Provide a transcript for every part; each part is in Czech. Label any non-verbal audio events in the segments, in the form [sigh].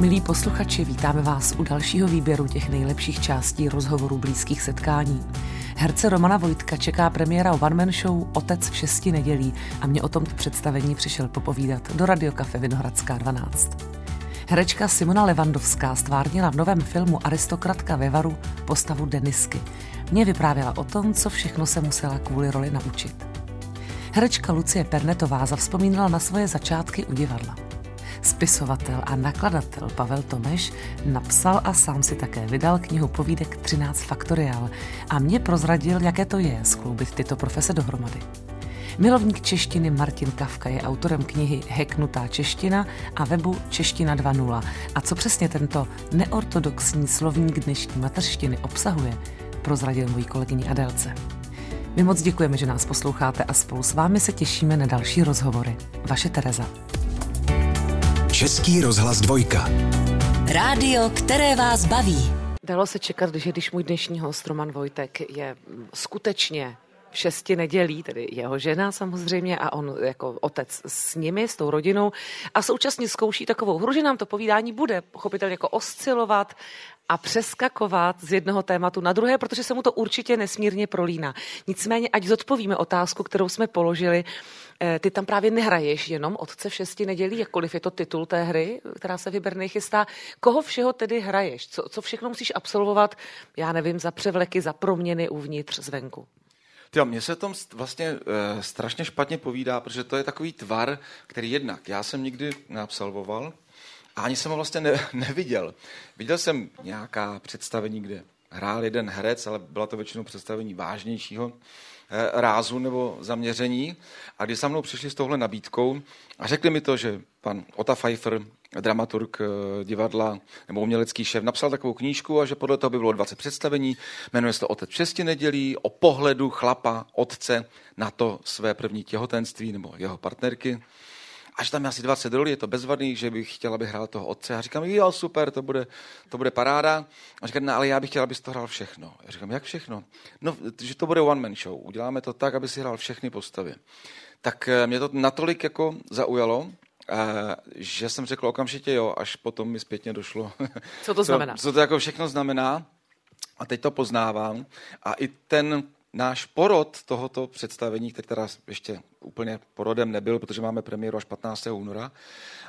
Milí posluchači, vítáme vás u dalšího výběru těch nejlepších částí rozhovorů blízkých setkání. Herce Romana Vojtka čeká premiéra One Man Show Otec v šesti nedělí a mě o tomto představení přišel popovídat do Radiokafe Vinohradská 12. Herečka Simona Levandovská stvárnila v novém filmu Aristokratka ve Varu postavu Denisky. Mě vyprávěla o tom, co všechno se musela kvůli roli naučit. Herečka Lucie Pernetová zavzpomínala na svoje začátky u divadla. Spisovatel a nakladatel Pavel Tomeš napsal a sám si také vydal knihu povídek 13 Faktoriál a mě prozradil, jaké to je skloubit tyto profese dohromady. Milovník češtiny Martin Kavka je autorem knihy Heknutá čeština a webu Čeština 2.0. A co přesně tento neortodoxní slovník dnešní mateřštiny obsahuje, prozradil mojí kolegyni Adélce. My moc děkujeme, že nás posloucháte a spolu s vámi se těšíme na další rozhovory. Vaše Tereza. Český rozhlas dvojka. Rádio, které vás baví. Dalo se čekat, že když můj dnešní host Roman Vojtek je skutečně šesti nedělí, tedy jeho žena samozřejmě a on jako otec s nimi, s tou rodinou a současně zkouší takovou hru, že nám to povídání bude pochopitelně jako oscilovat a přeskakovat z jednoho tématu na druhé, protože se mu to určitě nesmírně prolíná. Nicméně, ať zodpovíme otázku, kterou jsme položili, eh, ty tam právě nehraješ jenom Otce v šesti nedělí, jakkoliv je to titul té hry, která se vyberný chystá. Koho všeho tedy hraješ? Co, co všechno musíš absolvovat, já nevím, za převleky, za proměny uvnitř, zvenku? Jo, mně se tom vlastně e, strašně špatně povídá, protože to je takový tvar, který jednak já jsem nikdy neabsolvoval a ani jsem ho vlastně ne, [laughs] neviděl. Viděl jsem nějaká představení, kde hrál jeden herec, ale byla to většinou představení vážnějšího rázu nebo zaměření. A když za mnou přišli s touhle nabídkou a řekli mi to, že pan Ota Pfeiffer dramaturg eh, divadla nebo umělecký šéf, napsal takovou knížku a že podle toho by bylo 20 představení. Jmenuje se to Otec šesti nedělí, o pohledu chlapa, otce na to své první těhotenství nebo jeho partnerky. Až tam je asi 20 rolí, je to bezvadný, že bych chtěla, aby hrál toho otce. A říkám, jo, super, to bude, to bude paráda. A říkám, no, ale já bych chtěla, abys to hrál všechno. Já říkám, jak všechno? No, že to bude one man show. Uděláme to tak, aby si hrál všechny postavy. Tak eh, mě to natolik jako zaujalo, že jsem řekl okamžitě jo, až potom mi zpětně došlo. Co to [laughs] znamená? Co, co to jako všechno znamená. A teď to poznávám. A i ten náš porod tohoto představení, který teda ještě úplně porodem nebyl, protože máme premiéru až 15. února,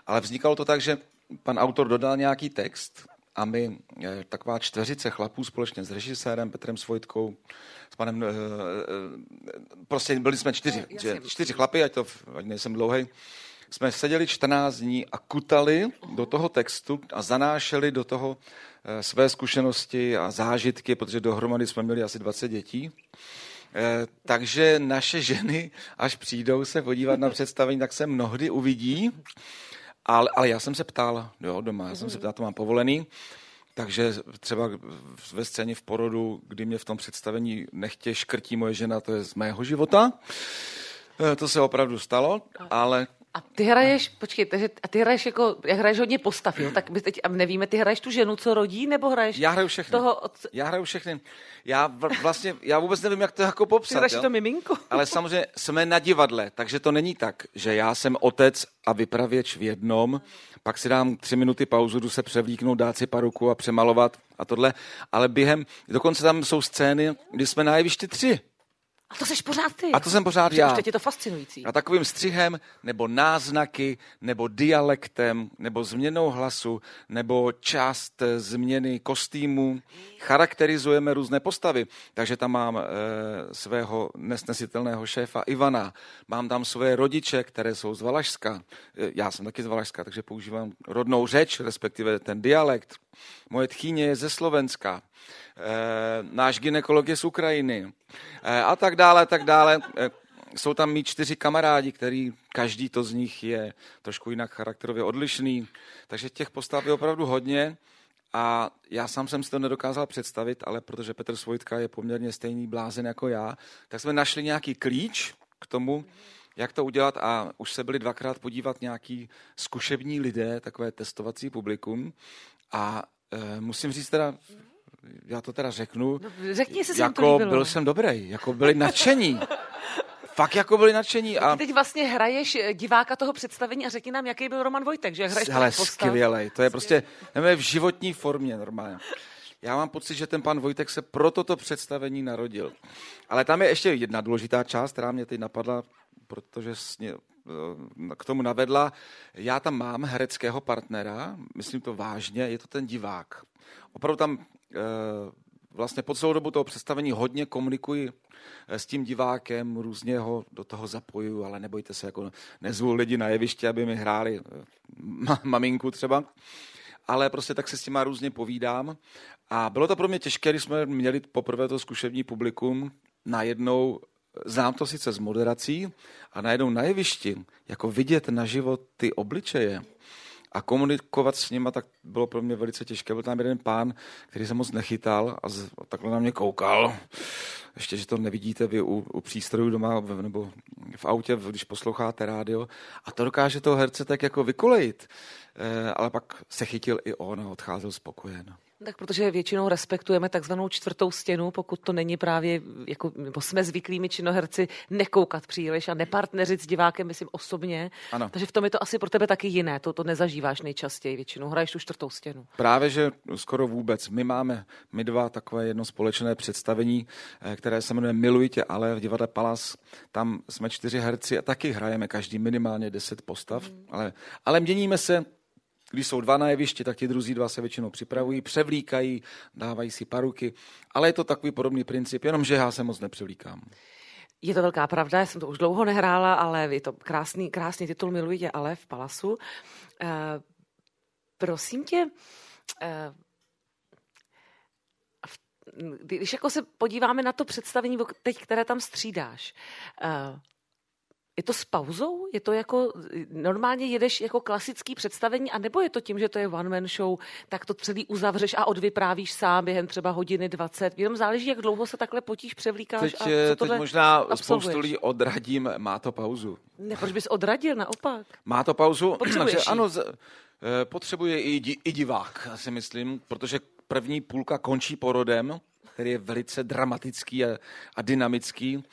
ale vznikalo to tak, že pan autor dodal nějaký text a my, eh, taková čtveřice chlapů společně s režisérem Petrem Svojtkou, s panem, eh, eh, prostě byli jsme čtyři, no, čtyři chlapy, ať to, ať nejsem dlouhej, jsme seděli 14 dní a kutali do toho textu a zanášeli do toho eh, své zkušenosti a zážitky, protože dohromady jsme měli asi 20 dětí. Eh, takže naše ženy, až přijdou se podívat na představení, tak se mnohdy uvidí. Ale, ale já jsem se ptal, jo, doma, já jsem se ptal, to mám povolený. Takže třeba ve scéně v porodu, kdy mě v tom představení nechtě škrtí moje žena, to je z mého života. Eh, to se opravdu stalo, ale a ty hraješ, počkej, takže, a ty hraješ jako, jak hraješ hodně postav, jo? tak my teď nevíme, ty hraješ tu ženu, co rodí, nebo hraješ Já hraju všechny. toho od... Já hraju všechny. Já vlastně, já vůbec nevím, jak to jako popsat. Ty hraješ jo? to miminko. [laughs] Ale samozřejmě jsme na divadle, takže to není tak, že já jsem otec a vypravěč v jednom, pak si dám tři minuty pauzu, jdu se převlíknout, dát si paruku a přemalovat a tohle, ale během, dokonce tam jsou scény, kdy jsme na jevišti tři. A to jsi pořád ty. A to jsem pořád já. Už je to fascinující. A takovým střihem, nebo náznaky, nebo dialektem, nebo změnou hlasu, nebo část změny kostýmu. Charakterizujeme různé postavy. Takže tam mám e, svého nesnesitelného šéfa Ivana. Mám tam své rodiče, které jsou z Valašska. E, já jsem taky z Valašska, takže používám rodnou řeč, respektive ten dialekt. Moje tchýně je ze Slovenska. Eh, náš ginekolog je z Ukrajiny eh, a tak dále, tak dále. Eh, jsou tam mý čtyři kamarádi, který každý to z nich je trošku jinak charakterově odlišný, takže těch postav je opravdu hodně. A já sám jsem si to nedokázal představit, ale protože Petr Svojtka je poměrně stejný blázen jako já, tak jsme našli nějaký klíč k tomu, jak to udělat a už se byli dvakrát podívat nějaký zkušební lidé, takové testovací publikum a e, musím říct teda, já to teda řeknu. No, řekni, jestli jako byl jsem dobrý, jako byli nadšení. fakt jako byli nadšení. A... Ty teď vlastně hraješ eh, diváka toho představení a řekni nám, jaký byl Roman Vojtek, že hraješ Hele, skvělej, to je prostě, nevím, v životní formě normálně. Já mám pocit, že ten pan Vojtek se pro toto představení narodil. Ale tam je ještě jedna důležitá část, která mě teď napadla, protože k tomu navedla. Já tam mám hereckého partnera, myslím to vážně, je to ten divák. Opravdu tam eh, vlastně po celou dobu toho představení hodně komunikuji eh, s tím divákem, různě ho do toho zapojuju, ale nebojte se, jako nezvu lidi na jeviště, aby mi hráli ma- maminku třeba ale prostě tak se s těma různě povídám. A bylo to pro mě těžké, když jsme měli poprvé to zkušební publikum, najednou znám to sice z moderací a najednou na jevišti, jako vidět na život ty obličeje a komunikovat s nima, tak bylo pro mě velice těžké. Byl tam jeden pán, který se moc nechytal a, z, a takhle na mě koukal. Ještě, že to nevidíte vy u, u přístrojů doma nebo v autě, když posloucháte rádio. A to dokáže toho herce tak jako vykolejit. E, ale pak se chytil i on a odcházel spokojen. Tak protože většinou respektujeme takzvanou čtvrtou stěnu, pokud to není právě, jako, nebo jsme zvyklými činoherci nekoukat příliš a nepartneřit s divákem, myslím osobně. Ano. Takže v tom je to asi pro tebe taky jiné, to, to nezažíváš nejčastěji, většinou hraješ tu čtvrtou stěnu. Právě, že skoro vůbec. My máme, my dva takové jedno společné představení, eh, které se jmenuje Milujte, ale v divadle Palas, tam jsme čtyři herci a taky hrajeme každý minimálně deset postav, mm. ale, ale měníme se když jsou dva na jevišti, tak ti druzí dva se většinou připravují, převlíkají, dávají si paruky, ale je to takový podobný princip, jenomže já se moc nepřevlíkám. Je to velká pravda, já jsem to už dlouho nehrála, ale je to krásný, krásný titul Miluji tě ale v Palasu. Uh, prosím tě, uh, když jako se podíváme na to představení, teď, které tam střídáš, uh, je to s pauzou? Je to jako, normálně jedeš jako klasický představení, a nebo je to tím, že to je one man show, tak to celý uzavřeš a odvyprávíš sám během třeba hodiny 20. Jenom záleží, jak dlouho se takhle potíž převlíkáš teď, a co teď možná absolvuješ. spoustu lidí odradím, má to pauzu. Ne, proč bys odradil, naopak? Má to pauzu, [clears throat] takže ano, z, eh, potřebuje i, i divák, si myslím, protože první půlka končí porodem, který je velice dramatický a, a dynamický.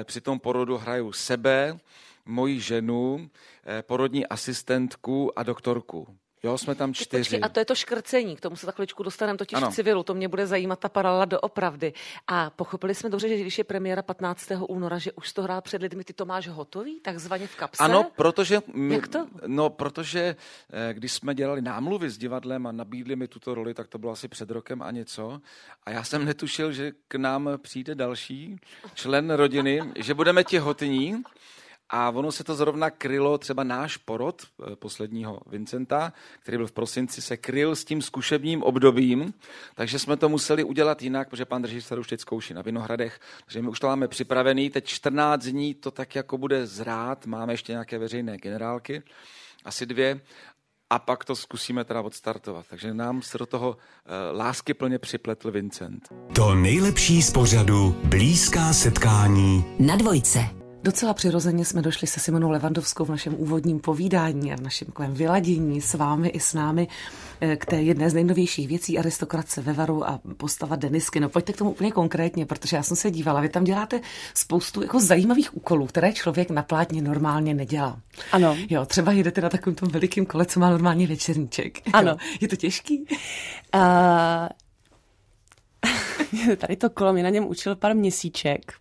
Eh, při tom porodu hraju sebe, moji ženu, eh, porodní asistentku a doktorku. Jo, jsme tam čtyři. Počkej, a to je to škrcení, k tomu se za chviličku dostaneme totiž ano. v civilu, to mě bude zajímat ta paralela doopravdy. A pochopili jsme dobře, že když je premiéra 15. února, že už to hrál před lidmi, ty to máš hotový, takzvaně v kapse? Ano, protože... My, Jak to? No, protože eh, když jsme dělali námluvy s divadlem a nabídli mi tuto roli, tak to bylo asi před rokem a něco. A já jsem netušil, že k nám přijde další člen rodiny, že budeme těhotní. A ono se to zrovna krylo, třeba náš porod eh, posledního Vincenta, který byl v prosinci, se kryl s tím zkušebním obdobím, takže jsme to museli udělat jinak, protože pan režisér už teď zkouší na Vinohradech, takže my už to máme připravený, teď 14 dní to tak jako bude zrát, máme ještě nějaké veřejné generálky, asi dvě, a pak to zkusíme teda odstartovat. Takže nám se do toho uh, lásky plně připletl Vincent. To nejlepší z pořadu Blízká setkání na dvojce. Docela přirozeně jsme došli se Simonou Levandovskou v našem úvodním povídání a v našem takovém vyladění s vámi i s námi eh, k té jedné z nejnovějších věcí aristokratce ve Varu a postava Denisky. No pojďte k tomu úplně konkrétně, protože já jsem se dívala, vy tam děláte spoustu jako zajímavých úkolů, které člověk na plátně normálně nedělá. Ano. Jo, třeba jedete na takovém tom velikém kole, co má normálně večerníček. Ano. Jo. Je to těžký? Uh, [laughs] Tady to kolo mě na něm učil pár měsíček.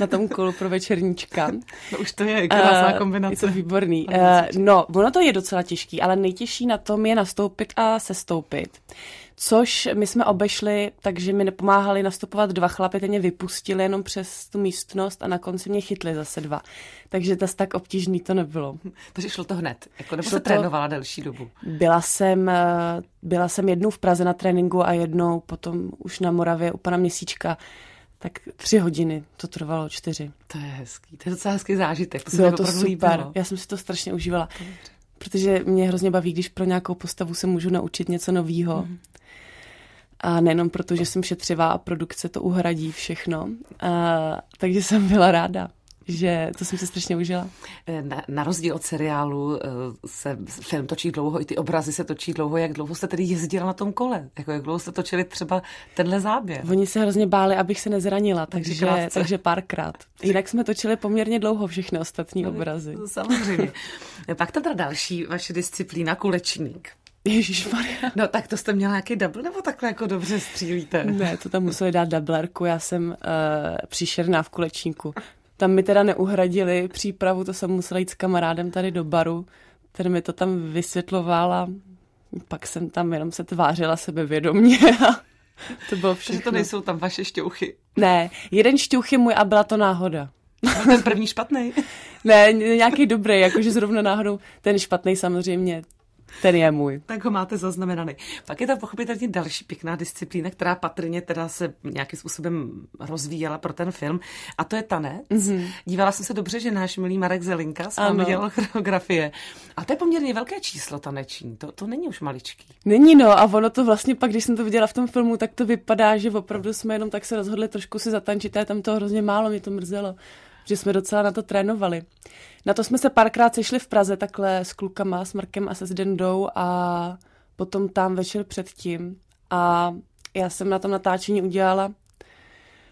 Na tom kolu pro večerníčka. No už to je krásná uh, kombinace. Je to výborný. Uh, no, ono to je docela těžký, ale nejtěžší na tom je nastoupit a sestoupit což my jsme obešli, takže mi nepomáhali nastupovat dva chlapy, ten mě vypustili jenom přes tu místnost a na konci mě chytli zase dva. Takže to tak obtížný to nebylo. [laughs] Takže šlo to hned, jako nebo se trénovala delší dobu? Byla jsem, eh, byla jsem jednou v Praze na tréninku a jednou potom už na Moravě u pana Měsíčka tak tři hodiny to trvalo, čtyři. To je hezký, to je docela hezký zážitek. To Bylo to super, líbilo. já jsem si to strašně užívala. Protože mě hrozně baví, když pro nějakou postavu se můžu naučit něco nového. Mm. A nejenom proto, že jsem šetřivá a produkce to uhradí všechno. A, takže jsem byla ráda. že to jsem se strašně užila. Na, na rozdíl od seriálu se film točí dlouho, i ty obrazy se točí dlouho. Jak dlouho jste tedy jezdila na tom kole? Jako jak dlouho jste točili třeba tenhle záběr? Oni se hrozně báli, abych se nezranila, takže, takže párkrát. [laughs] Jinak jsme točili poměrně dlouho všechny ostatní no, obrazy. Samozřejmě. Pak teda další vaše disciplína, kulečník. Ježíš No tak to jste měla nějaký double, nebo takhle jako dobře střílíte? Ne, to tam museli dát doublerku, já jsem uh, příšerná v kulečníku. Tam mi teda neuhradili přípravu, to jsem musela jít s kamarádem tady do baru, ten mi to tam vysvětloval a pak jsem tam jenom se tvářila sebevědomně [laughs] a to bylo všechno. Takže to nejsou tam vaše šťouchy? Ne, jeden šťouch je můj a byla to náhoda. A ten první špatný? [laughs] ne, nějaký dobrý, jakože zrovna náhodou ten špatný samozřejmě ten je můj. Tak ho máte zaznamenaný. Pak je tam pochopitelně další pěkná disciplína, která patrně teda se nějakým způsobem rozvíjela pro ten film, a to je tanec. Mm-hmm. Dívala jsem se dobře, že náš milý Marek Zelinka s vámi dělal choreografie. A to je poměrně velké číslo taneční, to, to není už maličký. Není no, a ono to vlastně pak, když jsem to viděla v tom filmu, tak to vypadá, že opravdu jsme jenom tak se rozhodli trošku si zatančit, a je tam to hrozně málo, mě to mrzelo že jsme docela na to trénovali. Na to jsme se párkrát sešli v Praze takhle s klukama, s Markem a se Zdendou a potom tam večer předtím. A já jsem na tom natáčení udělala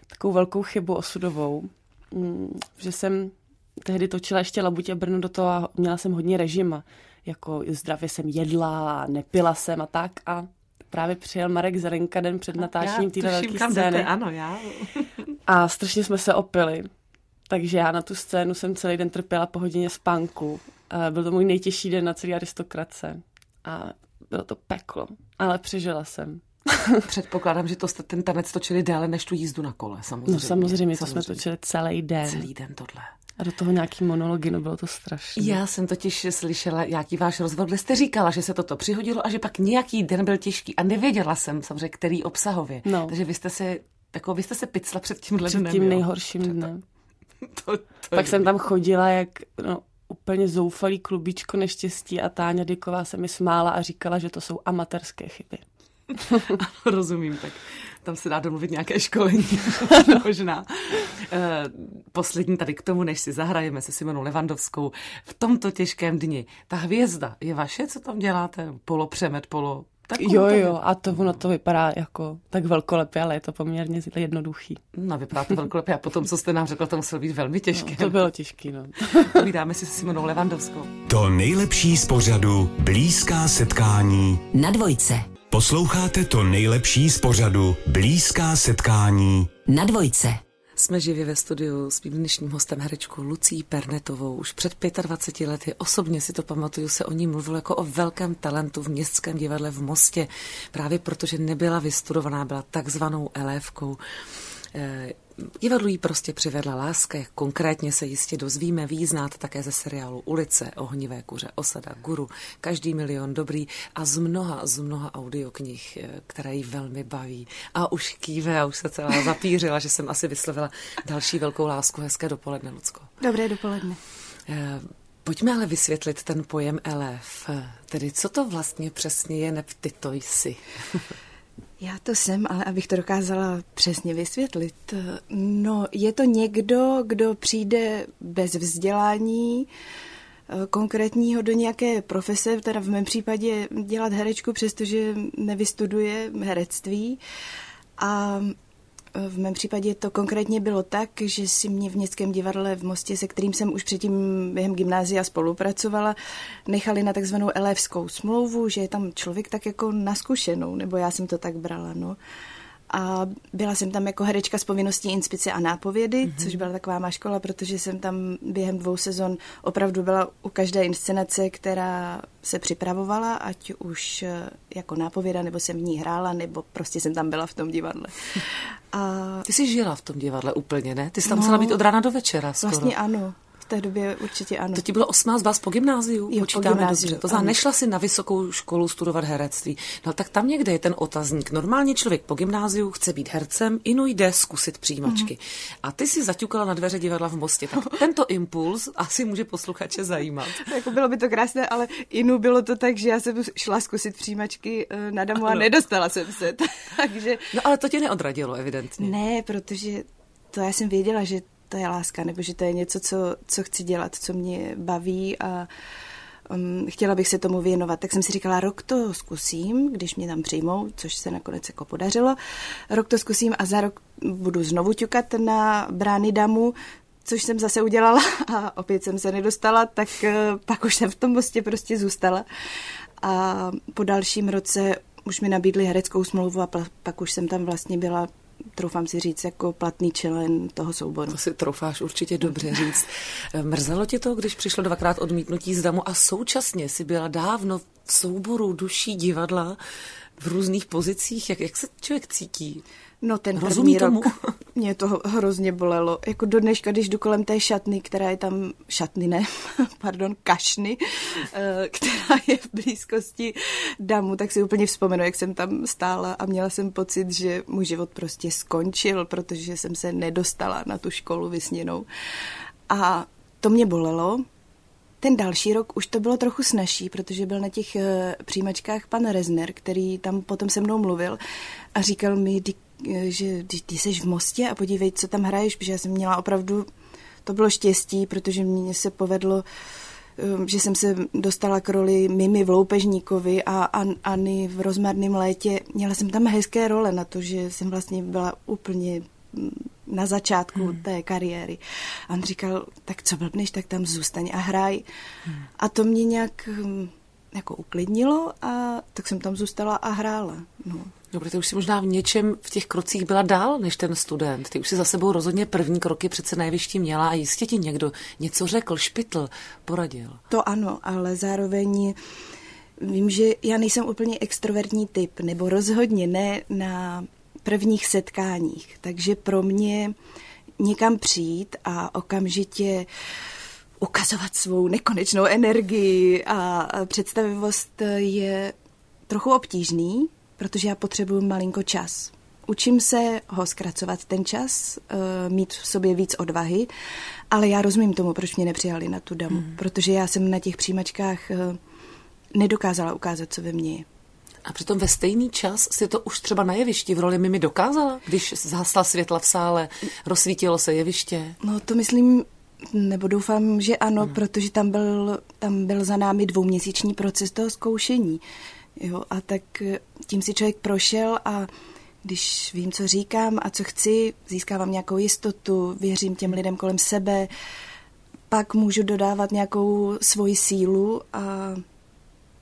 takovou velkou chybu osudovou, mm, že jsem tehdy točila ještě Labutě Brno do toho a měla jsem hodně režima. Jako zdravě jsem jedla, nepila jsem a tak a právě přijel Marek Zelenka den před natáčením téhle velké scény. Ano, já. a strašně jsme se opili. Takže já na tu scénu jsem celý den trpěla po hodině spánku. Byl to můj nejtěžší den na celý aristokrace. A bylo to peklo, ale přežila jsem. [laughs] Předpokládám, že to jste ten tanec točili déle než tu jízdu na kole, samozřejmě. No samozřejmě, to samozřejmě. jsme točili celý den. Celý den tohle. A do toho nějaký monology, no bylo to strašné. Já jsem totiž slyšela jaký váš rozhovor, kde jste říkala, že se toto přihodilo a že pak nějaký den byl těžký a nevěděla jsem samozřejmě, který obsahově. No. Takže vy jste se, jako vy jste se picla před tím Před tím nejhorším dnem. [laughs] to, to Pak je... jsem tam chodila jak no, úplně zoufalý klubičko neštěstí a Táňa Dyková se mi smála a říkala, že to jsou amatérské chyby. [laughs] rozumím, tak tam se dá domluvit nějaké školení, [laughs] možná. E, poslední tady k tomu, než si zahrajeme se Simonou Levandovskou v tomto těžkém dni. Ta hvězda je vaše, co tam děláte? Polo přemet, polo tak jo, jo, a to ono to vypadá jako tak velkolepě, ale je to poměrně jednoduchý. No, vypadá to velkolepě a potom, co jste nám řekla, to muselo být velmi těžké. No, to bylo těžké, no. [laughs] Povídáme si s Simonou Levandovskou. To nejlepší z pořadu Blízká setkání na dvojce. Posloucháte to nejlepší z pořadu Blízká setkání na dvojce. Jsme živě ve studiu s mým dnešním hostem herečkou Lucí Pernetovou. Už před 25 lety osobně si to pamatuju, se o ní mluvil jako o velkém talentu v Městském divadle v Mostě, právě protože nebyla vystudovaná, byla takzvanou elévkou. Divadlu jí prostě přivedla láska, jak konkrétně se jistě dozvíme, ví znát také ze seriálu Ulice, Ohnivé kuře, Osada, Guru, Každý milion dobrý a z mnoha, z mnoha audioknih, eh, které jí velmi baví. A už kýve a už se celá zapířila, že jsem asi vyslovila další velkou lásku. Hezké dopoledne, Lucko. Dobré dopoledne. Eh, pojďme ale vysvětlit ten pojem elef. Tedy co to vlastně přesně je, to jsi. Já to jsem, ale abych to dokázala přesně vysvětlit. No, je to někdo, kdo přijde bez vzdělání, eh, konkrétního do nějaké profese, teda v mém případě dělat herečku, přestože nevystuduje herectví. A v mém případě to konkrétně bylo tak, že si mě v Městském divadle v Mostě, se kterým jsem už předtím během gymnázia spolupracovala, nechali na takzvanou elevskou smlouvu, že je tam člověk tak jako naskušenou, nebo já jsem to tak brala, no a byla jsem tam jako herečka s povinností inspice a nápovědy, mm-hmm. což byla taková má škola, protože jsem tam během dvou sezon opravdu byla u každé inscenace, která se připravovala, ať už eh, jako nápověda, nebo jsem v ní hrála, nebo prostě jsem tam byla v tom divadle. [laughs] A... Ty jsi žila v tom divadle úplně, ne? Ty jsi tam no, musela být od rána do večera skoro. Vlastně ano té době určitě ano. To ti bylo 18 vás po gymnáziu? Jo, Počítáme po gymnáziu, dobře. To znamená, nešla si na vysokou školu studovat herectví. No tak tam někde je ten otazník. Normálně člověk po gymnáziu chce být hercem, inu jde zkusit přijímačky. Mm-hmm. A ty si zaťukala na dveře divadla v Mostě. Tak [laughs] tento impuls asi může posluchače zajímat. [laughs] jako bylo by to krásné, ale inu bylo to tak, že já jsem šla zkusit přijímačky eh, na damu a ano. nedostala jsem se. [laughs] Takže... No ale to tě neodradilo, evidentně. Ne, protože to já jsem věděla, že to je láska, nebo že to je něco, co, co chci dělat, co mě baví a um, chtěla bych se tomu věnovat. Tak jsem si říkala, rok to zkusím, když mě tam přijmou, což se nakonec jako podařilo. Rok to zkusím a za rok budu znovu ťukat na brány damu, což jsem zase udělala [laughs] a opět jsem se nedostala, tak uh, pak už jsem v tom mostě prostě zůstala. A po dalším roce už mi nabídli hereckou smlouvu a pak už jsem tam vlastně byla troufám si říct, jako platný člen toho souboru. To si troufáš určitě dobře říct. Mrzelo tě to, když přišlo dvakrát odmítnutí z damu a současně si byla dávno v souboru duší divadla v různých pozicích? Jak, jak se člověk cítí? No ten Rozumí první tomu? rok [laughs] mě to hrozně bolelo. Jako do dneška, když jdu kolem té šatny, která je tam, šatny ne, [laughs] pardon, kašny, eh, která je v blízkosti damu, tak si úplně vzpomenu, jak jsem tam stála a měla jsem pocit, že můj život prostě skončil, protože jsem se nedostala na tu školu vysněnou. A to mě bolelo, ten další rok už to bylo trochu snažší, protože byl na těch eh, přijímačkách pan Rezner, který tam potom se mnou mluvil a říkal mi, že ty, ty jsi v Mostě a podívej, co tam hraješ, protože já jsem měla opravdu, to bylo štěstí, protože mně se povedlo, um, že jsem se dostala k roli Mimi v Loupežníkovi a Ani v Rozmarném létě. Měla jsem tam hezké role na to, že jsem vlastně byla úplně mm, na začátku hmm. té kariéry. A on říkal, tak co blbneš, tak tam zůstaň a hraj. Hmm. A to mě nějak um, jako uklidnilo a tak jsem tam zůstala a hrála. No. No, protože už si možná v něčem v těch krocích byla dál než ten student. Ty už si za sebou rozhodně první kroky přece nejvyšší měla a jistě ti někdo něco řekl, špitl, poradil. To ano, ale zároveň vím, že já nejsem úplně extrovertní typ, nebo rozhodně ne na prvních setkáních. Takže pro mě někam přijít a okamžitě ukazovat svou nekonečnou energii a představivost je trochu obtížný, protože já potřebuji malinko čas. Učím se ho zkracovat ten čas, eh, mít v sobě víc odvahy, ale já rozumím tomu, proč mě nepřijali na tu damu, hmm. protože já jsem na těch přijímačkách eh, nedokázala ukázat, co ve mně je. A přitom ve stejný čas si to už třeba na jevišti v roli Mimi dokázala, když zhasla světla v sále, rozsvítilo se jeviště? No to myslím, nebo doufám, že ano, hmm. protože tam byl, tam byl za námi dvouměsíční proces toho zkoušení. Jo, a tak eh, tím si člověk prošel a když vím, co říkám a co chci, získávám nějakou jistotu, věřím těm lidem kolem sebe, pak můžu dodávat nějakou svoji sílu a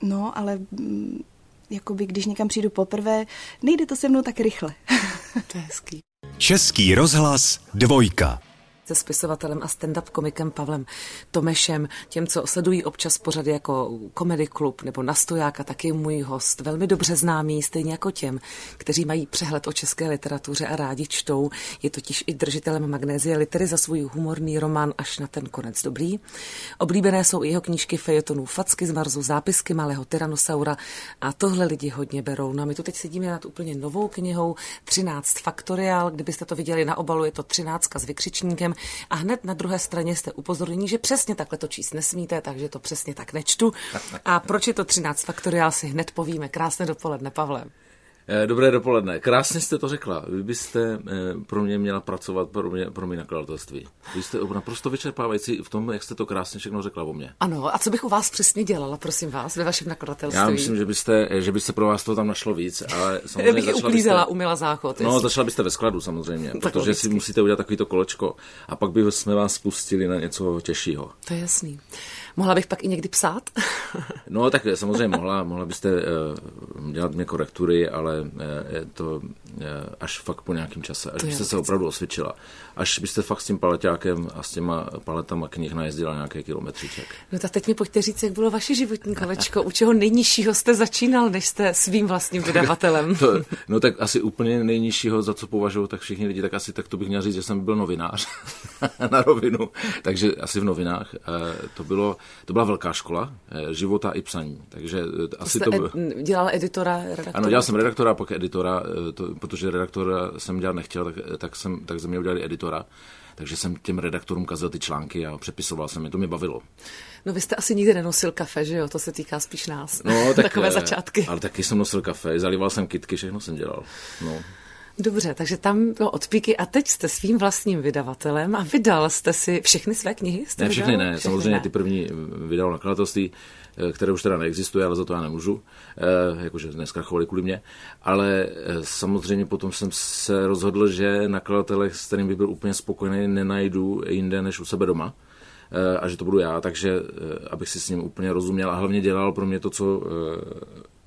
no, ale mm, jakoby když někam přijdu poprvé, nejde to se mnou tak rychle. [laughs] to je hezký. Český rozhlas dvojka se spisovatelem a stand-up komikem Pavlem Tomešem, těm, co sledují občas pořady jako Comedy Club nebo Nastoják a taky můj host, velmi dobře známý, stejně jako těm, kteří mají přehled o české literatuře a rádi čtou. Je totiž i držitelem magnézie litery za svůj humorný román Až na ten konec dobrý. Oblíbené jsou i jeho knížky fejetonů Facky z Marzu, zápisky malého tyranosaura a tohle lidi hodně berou. No a my tu teď sedíme nad úplně novou knihou 13 Faktoriál. Kdybyste to viděli na obalu, je to 13 s vykřičníkem a hned na druhé straně jste upozornění, že přesně takhle to číst nesmíte, takže to přesně tak nečtu. A proč je to 13 faktoriál, si hned povíme. Krásné dopoledne, Pavle. Eh, dobré dopoledne. Krásně jste to řekla. Vy byste eh, pro mě měla pracovat pro mě, pro mě nakladatelství. Vy jste naprosto vyčerpávající v tom, jak jste to krásně všechno řekla o mě. Ano, a co bych u vás přesně dělala, prosím vás, ve vašem nakladatelství? Já myslím, že byste, že byste pro vás to tam našlo víc, ale [laughs] samozřejmě bych uklízela, byste, uměla záchod. No, začala byste ve skladu samozřejmě, [laughs] tak protože logicky. si musíte udělat takovýto kolečko a pak bychom vás spustili na něco těžšího. To je jasný. Mohla bych pak i někdy psát? [laughs] no, tak samozřejmě mohla, mohla byste uh, dělat mě korektury, ale uh, je to uh, až fakt po nějakém čase, až byste se opravdu osvědčila. Až byste fakt s tím paletákem a s těma paletama knih najezdila nějaký kilometříček. No tak teď mi pojďte říct, jak bylo vaše životní kolečko, u čeho nejnižšího jste začínal, než jste svým vlastním vydavatelem? to, no tak asi úplně nejnižšího, za co považuji, tak všichni lidi, tak asi tak to bych měl říct, že jsem byl novinář [laughs] na rovinu, takže asi v novinách. To bylo to byla velká škola eh, života i psaní. Takže eh, asi to byl... Ed, dělal editora, redaktora? Ano, dělal jsem redaktora, pak editora, eh, to, protože redaktora jsem dělat nechtěl, tak, tak, jsem, tak ze mě udělali editora. Takže jsem těm redaktorům kazil ty články a přepisoval jsem je, to mě bavilo. No vy jste asi nikdy nenosil kafe, že jo? To se týká spíš nás. No, [laughs] tak, Takové začátky. Ale taky jsem nosil kafe, zalival jsem kitky, všechno jsem dělal. No. Dobře, takže tam bylo odpíky a teď jste svým vlastním vydavatelem a vydal jste si všechny své knihy? Jste ne, všechny vydal? ne, všechny samozřejmě ne. ty první vydal nakladatelství, eh, které už teda neexistuje, ale za to já nemůžu, eh, jakože chovali kvůli mě, ale eh, samozřejmě potom jsem se rozhodl, že nakladatele, s kterým bych byl úplně spokojený, nenajdu jinde než u sebe doma a že to budu já, takže abych si s ním úplně rozuměl a hlavně dělal pro mě to, co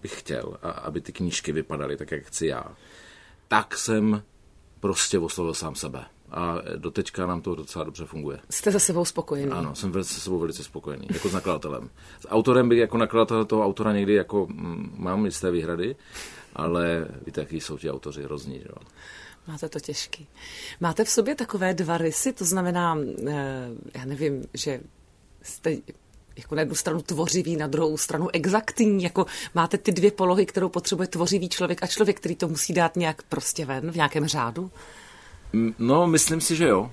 bych chtěl a aby ty knížky vypadaly tak, jak chci já tak jsem prostě oslovil sám sebe. A doteďka nám to docela dobře funguje. Jste se sebou spokojený? Ano, jsem se sebou velice spokojený, jako s nakladatelem. S autorem bych jako nakladatel toho autora někdy jako mm, mám jisté výhrady, ale víte, jaký jsou ti autoři hrozní, že? Máte to těžký. Máte v sobě takové dva rysy, to znamená, eh, já nevím, že jste jako na jednu stranu tvořivý, na druhou stranu exaktní, jako máte ty dvě polohy, kterou potřebuje tvořivý člověk a člověk, který to musí dát nějak prostě ven, v nějakém řádu? No, myslím si, že jo.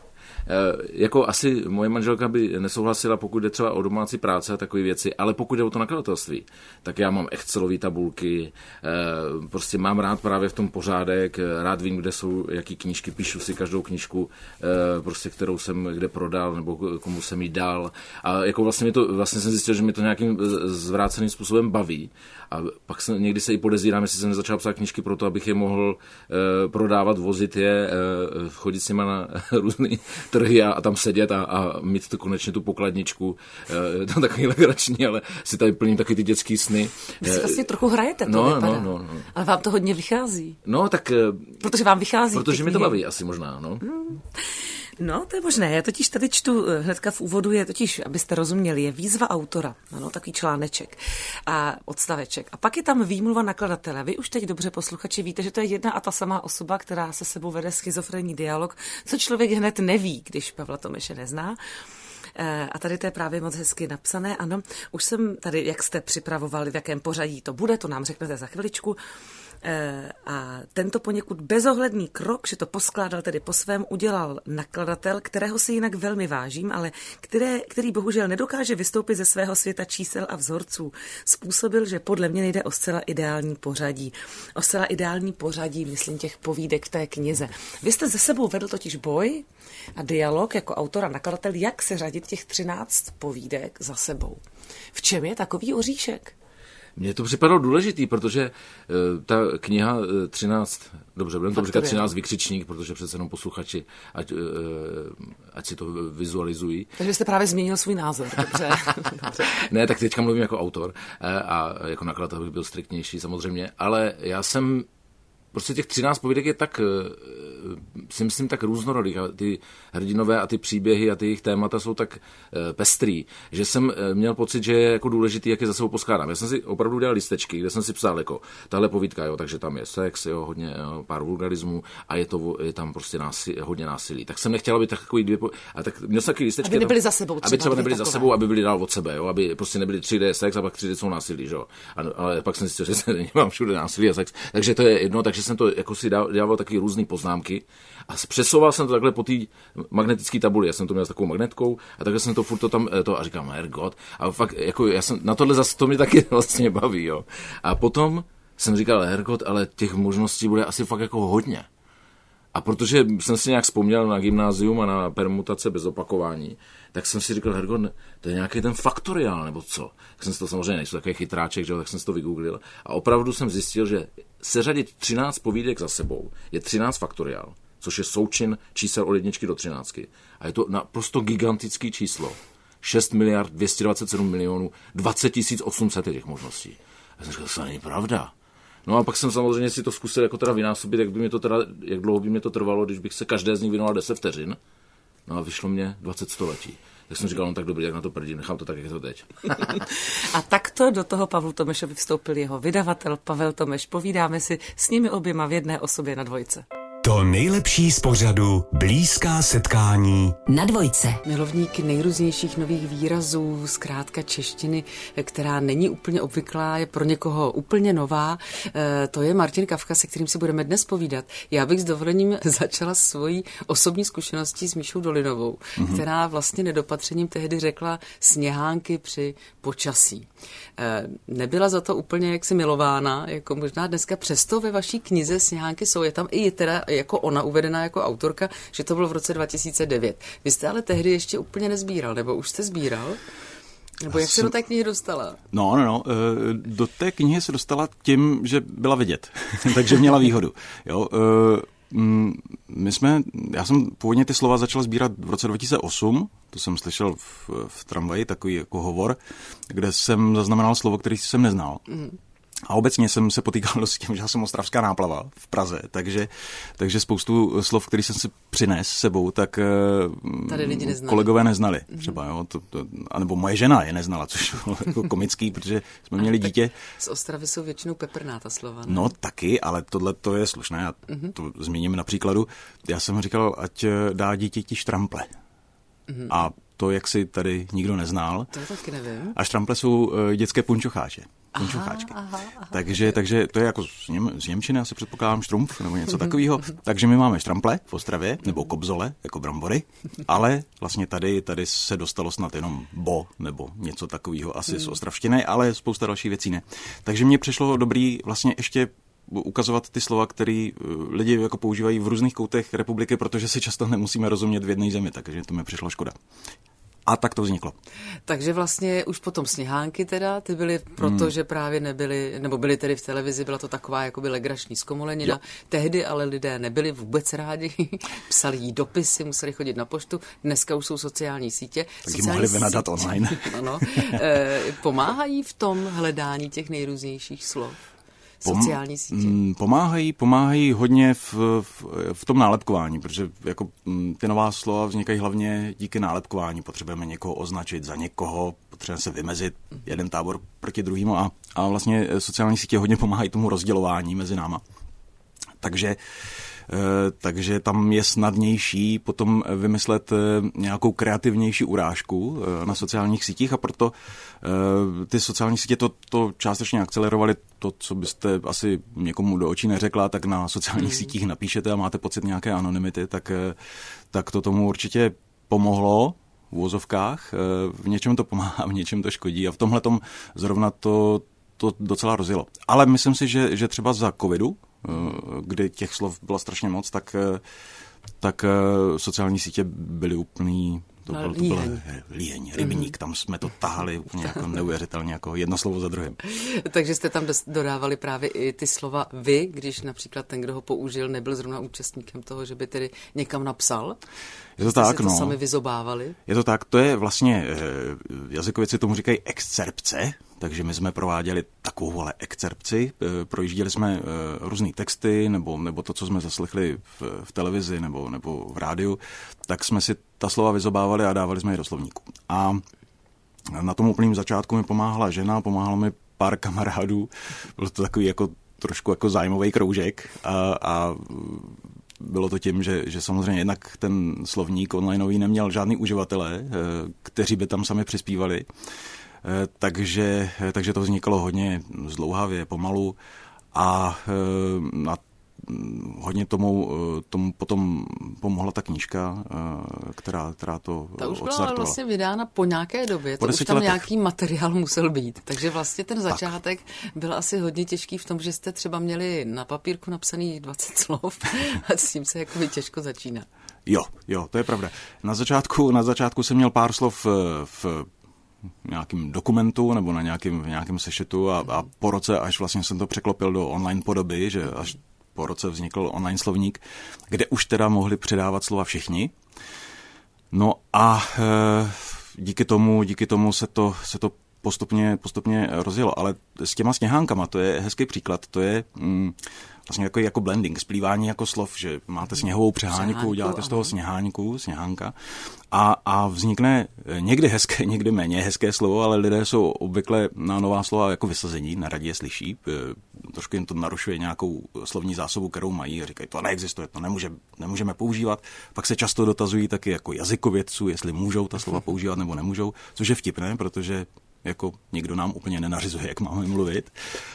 Eh, jako asi moje manželka by nesouhlasila, pokud jde třeba o domácí práce a takové věci, ale pokud jde o to nakladatelství, tak já mám Excelové tabulky, eh, prostě mám rád právě v tom pořádek, rád vím, kde jsou, jaký knížky, píšu si každou knížku, eh, prostě kterou jsem kde prodal nebo komu jsem ji dal. A jako vlastně, mi to, vlastně jsem zjistil, že mi to nějakým zvráceným způsobem baví. A pak jsem, někdy se i podezírám, jestli jsem nezačal psát knížky pro to, abych je mohl prodávat, vozit je, chodit s nima na [laughs] různé trhy a, a tam sedět a, a mít to konečně tu pokladničku. [laughs] Je to takový legrační, ale si tady plním taky ty dětské sny. Vy si vlastně trochu hrajete, to no, vypadá. No, no, no. Ale vám to hodně vychází. No, tak... Protože vám vychází Protože mi to baví asi možná, no. Hmm. No, to je možné. Já totiž tady čtu eh, hnedka v úvodu, je totiž, abyste rozuměli, je výzva autora, ano, takový článeček a odstaveček. A pak je tam výmluva nakladatele. Vy už teď dobře posluchači víte, že to je jedna a ta samá osoba, která se sebou vede schizofrenní dialog, co člověk hned neví, když Pavla Tomeše nezná. Eh, a tady to je právě moc hezky napsané. Ano, už jsem tady, jak jste připravovali, v jakém pořadí to bude, to nám řeknete za chviličku. Eh, a tento poněkud bezohledný krok, že to poskládal tedy po svém, udělal nakladatel, kterého si jinak velmi vážím, ale které, který bohužel nedokáže vystoupit ze svého světa čísel a vzorců. Způsobil, že podle mě nejde o zcela ideální pořadí. O zcela ideální pořadí, myslím, těch povídek v té knize. Vy jste ze sebou vedl totiž boj a dialog jako autor a nakladatel, jak se řadit těch 13 povídek za sebou. V čem je takový oříšek? Mně to připadalo důležitý, protože uh, ta kniha uh, 13, dobře, budeme to říkat 13 vykřičník, protože přece jenom posluchači, ať, uh, ať si to vizualizují. Takže jste právě změnil svůj názor, dobře. [laughs] dobře. ne, tak teďka mluvím jako autor a jako nakladatel bych byl striktnější samozřejmě, ale já jsem prostě těch 13 povídek je tak, eh, si myslím, tak různorodých a ty hrdinové a ty příběhy a ty jejich témata jsou tak eh, pestrý, že jsem eh, měl pocit, že je jako důležitý, jak je za sebou poskládám. Já jsem si opravdu dělal listečky, kde jsem si psal jako tahle povídka, jo, takže tam je sex, jo, hodně jo, pár vulgarismů a je, to, je tam prostě násil, hodně násilí. Tak jsem nechtěl, aby takový dvě, a tak měl jsem takový listečky. Aby nebyli za sebou. Třeba, aby třeba takové. za sebou, aby byli dál od sebe, jo, aby prostě nebyli 3D sex a pak 3D jsou násilí, jo. ale pak jsem zjistil, že se [laughs] nemám všude násilí a sex. Takže to je jedno, takže jsem to jako si dával taky různé poznámky a přesouval jsem to takhle po té magnetické tabuli. Já jsem to měl s takovou magnetkou a takhle jsem to furt to tam eh, to a říkám, hergot. A fakt, jako já jsem, na tohle zase to mě taky [laughs] vlastně baví, jo. A potom jsem říkal, hergot, ale těch možností bude asi fakt jako hodně. A protože jsem si nějak vzpomněl na gymnázium a na permutace bez opakování, tak jsem si říkal, Hergon, to je nějaký ten faktoriál, nebo co? Tak jsem si to samozřejmě, nejsou takový chytráček, že tak jsem si to vygooglil. A opravdu jsem zjistil, že seřadit 13 povídek za sebou je 13 faktoriál, což je součin čísel od jedničky do 13. A je to naprosto gigantický číslo. 6 miliard 227 milionů, 20 800 těch možností. A jsem říkal, to není pravda. No a pak jsem samozřejmě si to zkusil jako teda vynásobit, jak, by mě to teda, jak dlouho by mě to trvalo, když bych se každé z nich věnoval 10 vteřin. No a vyšlo mě 20 století. Tak jsem říkal, no tak dobrý, jak na to prdím, nechám to tak, jak je to teď. [laughs] a takto do toho Pavlu Tomešovi vstoupil jeho vydavatel Pavel Tomeš. Povídáme si s nimi oběma v jedné osobě na dvojce. To nejlepší z pořadu Blízká setkání na dvojce. Milovník nejrůznějších nových výrazů, zkrátka češtiny, která není úplně obvyklá, je pro někoho úplně nová. E, to je Martin Kavka, se kterým si budeme dnes povídat. Já bych s dovolením [laughs] začala svojí osobní zkušeností s Míšou Dolinovou, mm-hmm. která vlastně nedopatřením tehdy řekla sněhánky při počasí. E, nebyla za to úplně jaksi milována, jako možná dneska přesto ve vaší knize Sněhánky jsou, je tam i teda jako ona uvedená jako autorka, že to bylo v roce 2009. Vy jste ale tehdy ještě úplně nezbíral, nebo už jste sbíral? Nebo jak se do té knihy dostala? No, no, no. Eh, do té knihy se dostala tím, že byla vidět. [laughs] Takže měla výhodu. Jo, eh, mm, my jsme, já jsem původně ty slova začal sbírat v roce 2008, to jsem slyšel v, v tramvaji, takový jako hovor, kde jsem zaznamenal slovo, který jsem neznal. Mm. A obecně jsem se potýkal s tím, že já jsem ostravská náplava v Praze, takže, takže spoustu slov, který jsem si přines s sebou, tak eh, Tady lidi neznali. kolegové neznali. Mm-hmm. Třeba, jo, to, to, anebo moje žena je neznala, což bylo jako komický, protože jsme měli dítě. Z Ostravy jsou většinou peprná ta slova. Ne? No taky, ale tohle to je slušné, já mm-hmm. to zmíním na příkladu. Já jsem říkal, ať eh, dá dítěti štrample. Mm-hmm. A to, jak si tady nikdo neznal. To taky nevím. A štrample jsou eh, dětské punčocháče punčocháčky. Aha, aha, takže, takže to je jako z, Něm, z Němčiny, asi předpokládám štrumpf nebo něco takového. takže my máme štrample v Ostravě, nebo kobzole, jako brambory, ale vlastně tady, tady se dostalo snad jenom bo, nebo něco takového asi z hmm. ostravštiny, ale spousta dalších věcí ne. Takže mě přišlo dobrý vlastně ještě ukazovat ty slova, které eh, lidi jako používají v různých koutech republiky, protože si často nemusíme rozumět v jedné zemi, takže to mi přišlo škoda. A tak to vzniklo. Takže vlastně už potom sněhánky teda, ty byly proto, hmm. že právě nebyly, nebo byly tedy v televizi, byla to taková jakoby legrační zkomolenina. Jo. Tehdy ale lidé nebyli vůbec rádi, [laughs] psali jí dopisy, museli chodit na poštu, dneska už jsou sociální sítě. Taky sociální mohli vynadat online. [laughs] ano, e, pomáhají v tom hledání těch nejrůznějších slov? Sociální sítě? Mm, pomáhají, pomáhají hodně v, v, v tom nálepkování, protože jako mm, ty nová slova vznikají hlavně díky nálepkování. Potřebujeme někoho označit za někoho, potřebujeme se vymezit jeden tábor proti druhému a, a vlastně sociální sítě hodně pomáhají tomu rozdělování mezi náma. Takže Eh, takže tam je snadnější potom vymyslet eh, nějakou kreativnější urážku eh, na sociálních sítích a proto ty sociální sítě to, to částečně akcelerovaly. To, co byste asi někomu do očí neřekla, tak na sociálních mm. sítích napíšete a máte pocit nějaké anonymity, tak, tak to tomu určitě pomohlo v úvozovkách. V něčem to pomáhá, v něčem to škodí a v tomhle zrovna to, to docela rozjelo. Ale myslím si, že, že třeba za covidu, Eh, kdy těch slov bylo strašně moc, tak, eh, tak eh, sociální sítě byly úplný to byl, to byl líheň, rybník, tam jsme to tahali úplně jako [laughs] neuvěřitelně, jako jedno slovo za druhým. Takže jste tam dodávali právě i ty slova vy, když například ten, kdo ho použil, nebyl zrovna účastníkem toho, že by tedy někam napsal? Je to tak, to no. sami vyzobávali? Je to tak, to je vlastně, jazykověci tomu říkají excerpce, takže my jsme prováděli takovou ale excerpci, eh, projížděli jsme eh, různé texty nebo, nebo to, co jsme zaslechli v, v televizi nebo, nebo v rádiu, tak jsme si ta slova vyzobávali a dávali jsme je do slovníku. A na tom úplném začátku mi pomáhala žena, pomáhalo mi pár kamarádů, byl to takový jako trošku jako zájmový kroužek a, a bylo to tím, že, že samozřejmě jednak ten slovník onlineový neměl žádný uživatele, eh, kteří by tam sami přispívali. Eh, takže, eh, takže to vznikalo hodně zdlouhavě, pomalu a eh, na hodně tomu, tomu potom pomohla ta knížka, která, která to Ta už byla vlastně vydána po nějaké době, po to už tam letech. nějaký materiál musel být. Takže vlastně ten začátek tak. byl asi hodně těžký v tom, že jste třeba měli na papírku napsaný 20 slov a s tím se jako těžko začíná. Jo, jo, to je pravda. Na začátku, na začátku jsem měl pár slov v nějakým dokumentu nebo na nějakým, v nějakém sešitu a, a po roce, až vlastně jsem to překlopil do online podoby, že až po roce vznikl online slovník, kde už teda mohli předávat slova všichni. No a e, díky tomu, díky tomu se to, se to postupně, postupně rozjelo. Ale s těma sněhánkama, to je hezký příklad, to je... Mm, vlastně jako, jako blending, splývání jako slov, že máte sněhovou přeháňku, děláte z toho sněháňku, sněhánka. A, a vznikne někdy hezké, [laughs] někdy méně hezké slovo, ale lidé jsou obvykle na nová slova jako vysazení, na radě je slyší, trošku jim to narušuje nějakou slovní zásobu, kterou mají a říkají, to neexistuje, to nemůže, nemůžeme používat. Pak se často dotazují taky jako jazykovědců, jestli můžou ta slova používat nebo nemůžou, což je vtipné, protože jako nikdo nám úplně nenařizuje, jak máme mluvit.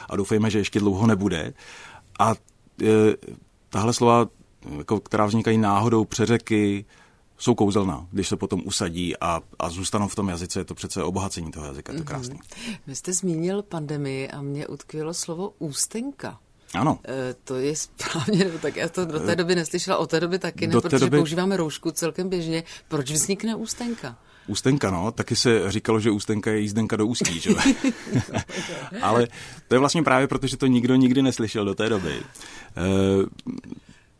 A doufejme, že ještě dlouho nebude. A e, tahle slova, jako, která vznikají náhodou přeřeky, jsou kouzelná, když se potom usadí a, a zůstanou v tom jazyce, je to přece obohacení toho jazyka, je to mhm. krásný. Mm-hmm. Vy jste zmínil pandemii a mě utkvělo slovo ústenka. Ano. E, to je správně, no, tak já to do té doby neslyšela, od té doby taky ne, protože doby... používáme roušku celkem běžně. Proč vznikne ústenka? Ústenka, no, taky se říkalo, že ústenka je jízdenka do ústí, že? [laughs] Ale to je vlastně právě proto, že to nikdo nikdy neslyšel do té doby.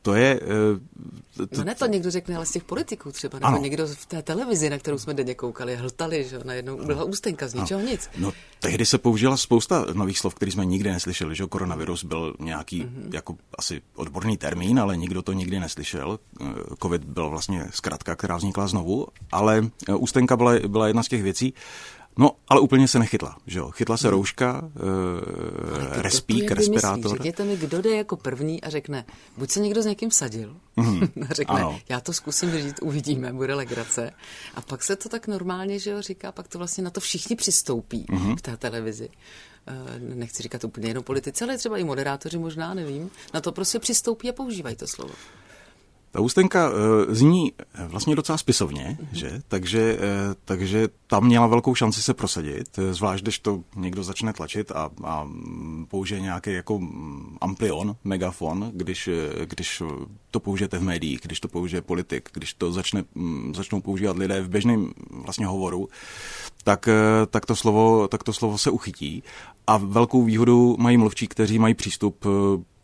To je... Uh, to, no ne, to někdo řekne, ale z těch politiků třeba, nebo ano. někdo v té televizi, na kterou jsme denně koukali, hltali, že najednou byla ústenka z ničeho ano. nic. No, tehdy se použila spousta nových slov, které jsme nikdy neslyšeli, že koronavirus byl nějaký mm-hmm. jako asi odborný termín, ale nikdo to nikdy neslyšel. Eh, Covid byl vlastně zkratka, která vznikla znovu, ale eh, ústenka byla, byla jedna z těch věcí, No, ale úplně se nechytla, že jo. Chytla se hmm. rouška, e, respík, respirátor. Řekněte mi, kdo jde jako první a řekne, buď se někdo s někým sadil, mm, [laughs] a řekne, ano. já to zkusím říct, uvidíme, bude legrace. A pak se to tak normálně, že jo, říká, pak to vlastně na to všichni přistoupí mm-hmm. v té televizi eh, nechci říkat úplně jenom politici, ale třeba i moderátoři možná, nevím, na to prostě přistoupí a používají to slovo. Ta ústenka uh, zní eh, vlastně docela spisovně, mm-hmm. že? Takže, uh, takže tam měla velkou šanci se prosadit, zvlášť když to někdo začne tlačit a, a použije nějaký jako mm, amplion, megafon, když, když to použijete v médiích, když to použije politik, když to začne, mm, začnou používat lidé v běžném vlastně hovoru, tak, tak, to slovo, tak to slovo se uchytí. A velkou výhodu mají mluvčí, kteří mají přístup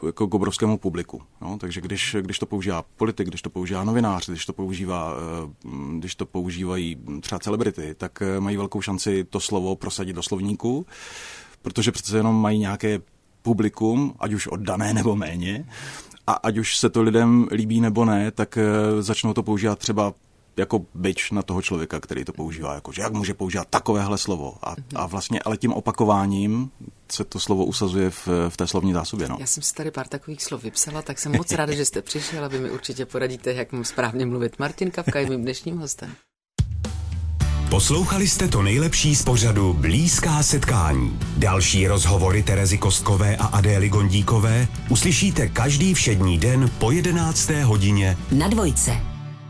jako k obrovskému publiku. No? Takže když, když to používá politik, když to používá novinář, když to, používá, eh, když to používají třeba celebrity, tak eh, mají velkou šanci to slovo prosadit do slovníku, protože přece jenom mají nějaké publikum, ať už oddané nebo méně, a ať už se to lidem líbí nebo ne, tak eh, začnou to používat třeba jako byč na toho člověka, který to používá, jako že jak může používat takovéhle slovo. A, a vlastně ale tím opakováním se to slovo usazuje v, v té slovní zásobě. No. Já jsem si tady pár takových slov vypsala, tak jsem moc ráda, že jste přišel a vy mi určitě poradíte, jak mám správně mluvit. Martin Kavka je mým dnešním hostem. Poslouchali jste to nejlepší z pořadu Blízká setkání. Další rozhovory Terezy Kostkové a Adély Gondíkové uslyšíte každý všední den po 11. hodině na dvojce.